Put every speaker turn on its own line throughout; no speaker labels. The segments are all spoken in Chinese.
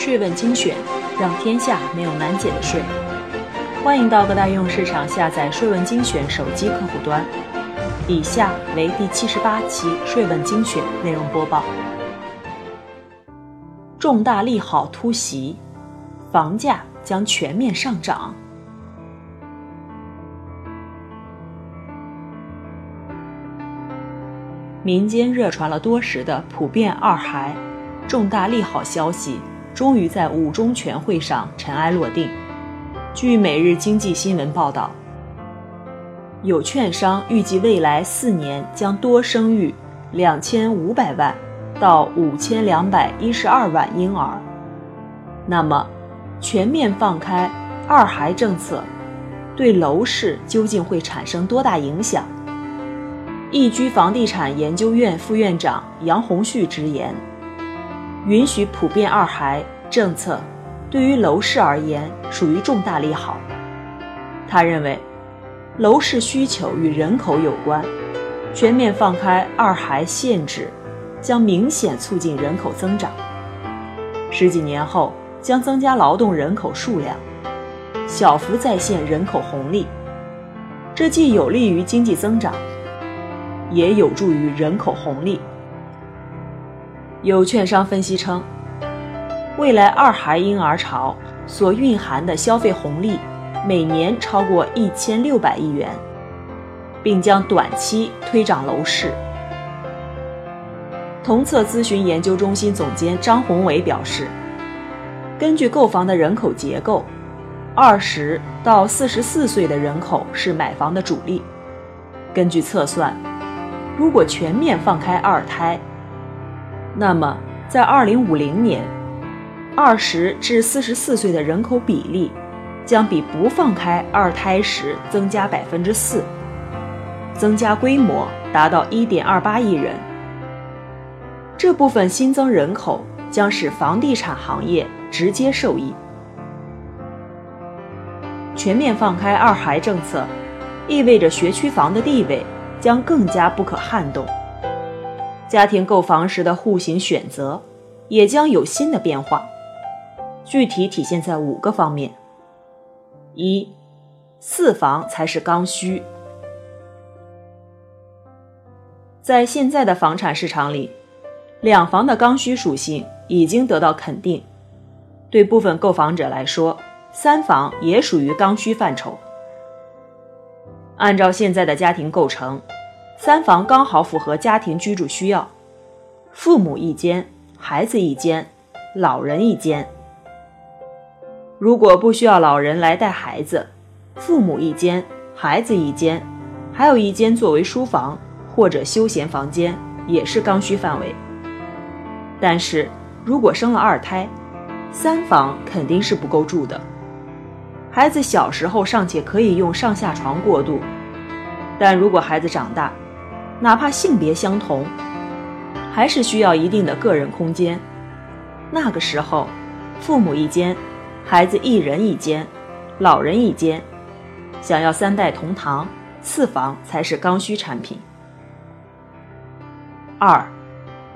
税问精选，让天下没有难解的税。欢迎到各大应用市场下载税问精选手机客户端。以下为第七十八期税问精选内容播报。重大利好突袭，房价将全面上涨。民间热传了多时的普遍二孩重大利好消息，终于在五中全会上尘埃落定。据《每日经济新闻》报道，有券商预计未来四年将多生育两千五百万到五千两百一十二万婴儿。那么，全面放开二孩政策，对楼市究竟会产生多大影响？易居房地产研究院副院长杨红旭直言：“允许普遍二孩政策，对于楼市而言属于重大利好。他认为，楼市需求与人口有关，全面放开二孩限制，将明显促进人口增长。十几年后将增加劳动人口数量，小幅再现人口红利，这既有利于经济增长。”也有助于人口红利。有券商分析称，未来二孩婴儿潮所蕴含的消费红利，每年超过一千六百亿元，并将短期推涨楼市。同策咨询研究中心总监张宏伟表示，根据购房的人口结构，二十到四十四岁的人口是买房的主力。根据测算。如果全面放开二胎，那么在二零五零年，二十至四十四岁的人口比例将比不放开二胎时增加百分之四，增加规模达到一点二八亿人。这部分新增人口将使房地产行业直接受益。全面放开二孩政策，意味着学区房的地位。将更加不可撼动，家庭购房时的户型选择也将有新的变化，具体体现在五个方面：一，四房才是刚需。在现在的房产市场里，两房的刚需属性已经得到肯定，对部分购房者来说，三房也属于刚需范畴。按照现在的家庭构成，三房刚好符合家庭居住需要，父母一间，孩子一间，老人一间。如果不需要老人来带孩子，父母一间，孩子一间，还有一间作为书房或者休闲房间，也是刚需范围。但是如果生了二胎，三房肯定是不够住的。孩子小时候尚且可以用上下床过渡，但如果孩子长大，哪怕性别相同，还是需要一定的个人空间。那个时候，父母一间，孩子一人一间，老人一间，想要三代同堂，四房才是刚需产品。二，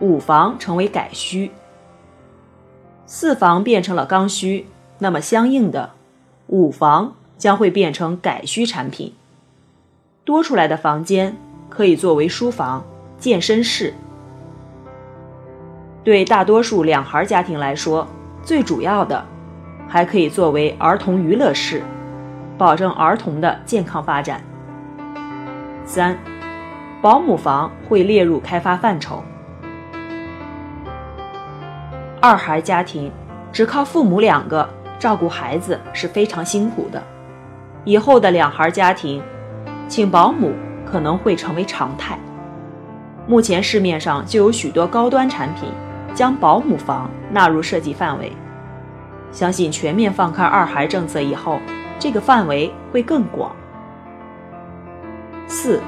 五房成为改需，四房变成了刚需，那么相应的。五房将会变成改需产品，多出来的房间可以作为书房、健身室。对大多数两孩家庭来说，最主要的还可以作为儿童娱乐室，保证儿童的健康发展。三，保姆房会列入开发范畴。二孩家庭只靠父母两个。照顾孩子是非常辛苦的，以后的两孩家庭，请保姆可能会成为常态。目前市面上就有许多高端产品将保姆房纳入设计范围，相信全面放开二孩政策以后，这个范围会更广。四，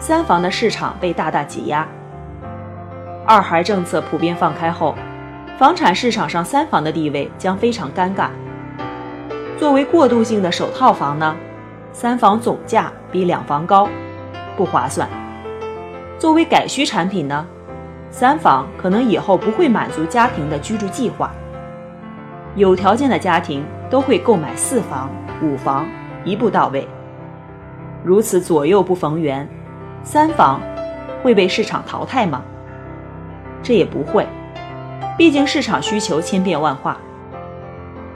三房的市场被大大挤压。二孩政策普遍放开后，房产市场上三房的地位将非常尴尬。作为过渡性的首套房呢，三房总价比两房高，不划算。作为改需产品呢，三房可能以后不会满足家庭的居住计划。有条件的家庭都会购买四房、五房，一步到位。如此左右不逢源，三房会被市场淘汰吗？这也不会，毕竟市场需求千变万化，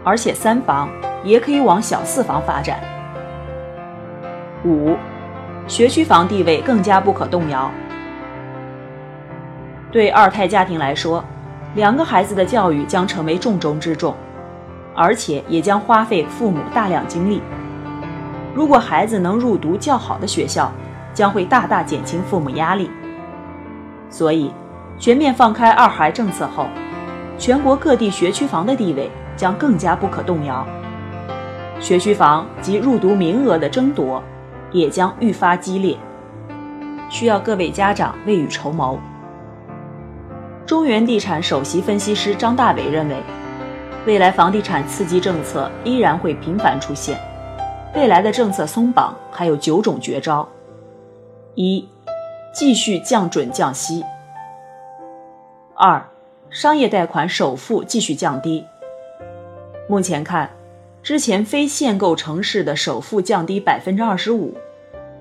而且三房也可以往小四房发展。五，学区房地位更加不可动摇。对二胎家庭来说，两个孩子的教育将成为重中之重，而且也将花费父母大量精力。如果孩子能入读较好的学校，将会大大减轻父母压力。所以，全面放开二孩政策后，全国各地学区房的地位将更加不可动摇，学区房及入读名额的争夺也将愈发激烈，需要各位家长未雨绸缪。中原地产首席分析师张大伟认为，未来房地产刺激政策依然会频繁出现。未来的政策松绑还有九种绝招：一、继续降准降息；二、商业贷款首付继续降低。目前看，之前非限购城市的首付降低百分之二十五，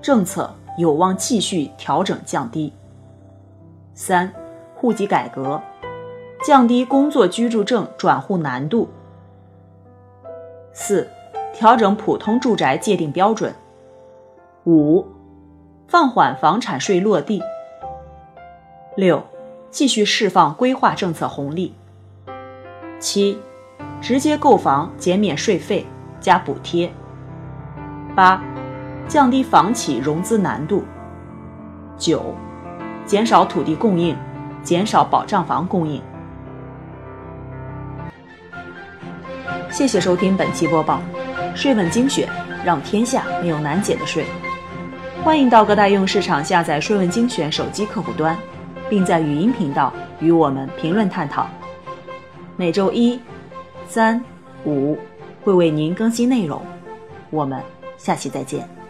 政策有望继续调整降低。三、户籍改革，降低工作居住证转户难度。四。调整普通住宅界定标准。五，放缓房产税落地。六，继续释放规划政策红利。七，直接购房减免税费加补贴。八，降低房企融资难度。九，减少土地供应，减少保障房供应。谢谢收听本期播报。税问精选，让天下没有难解的税。欢迎到各大应用市场下载税问精选手机客户端，并在语音频道与我们评论探讨。每周一、三、五会为您更新内容。我们下期再见。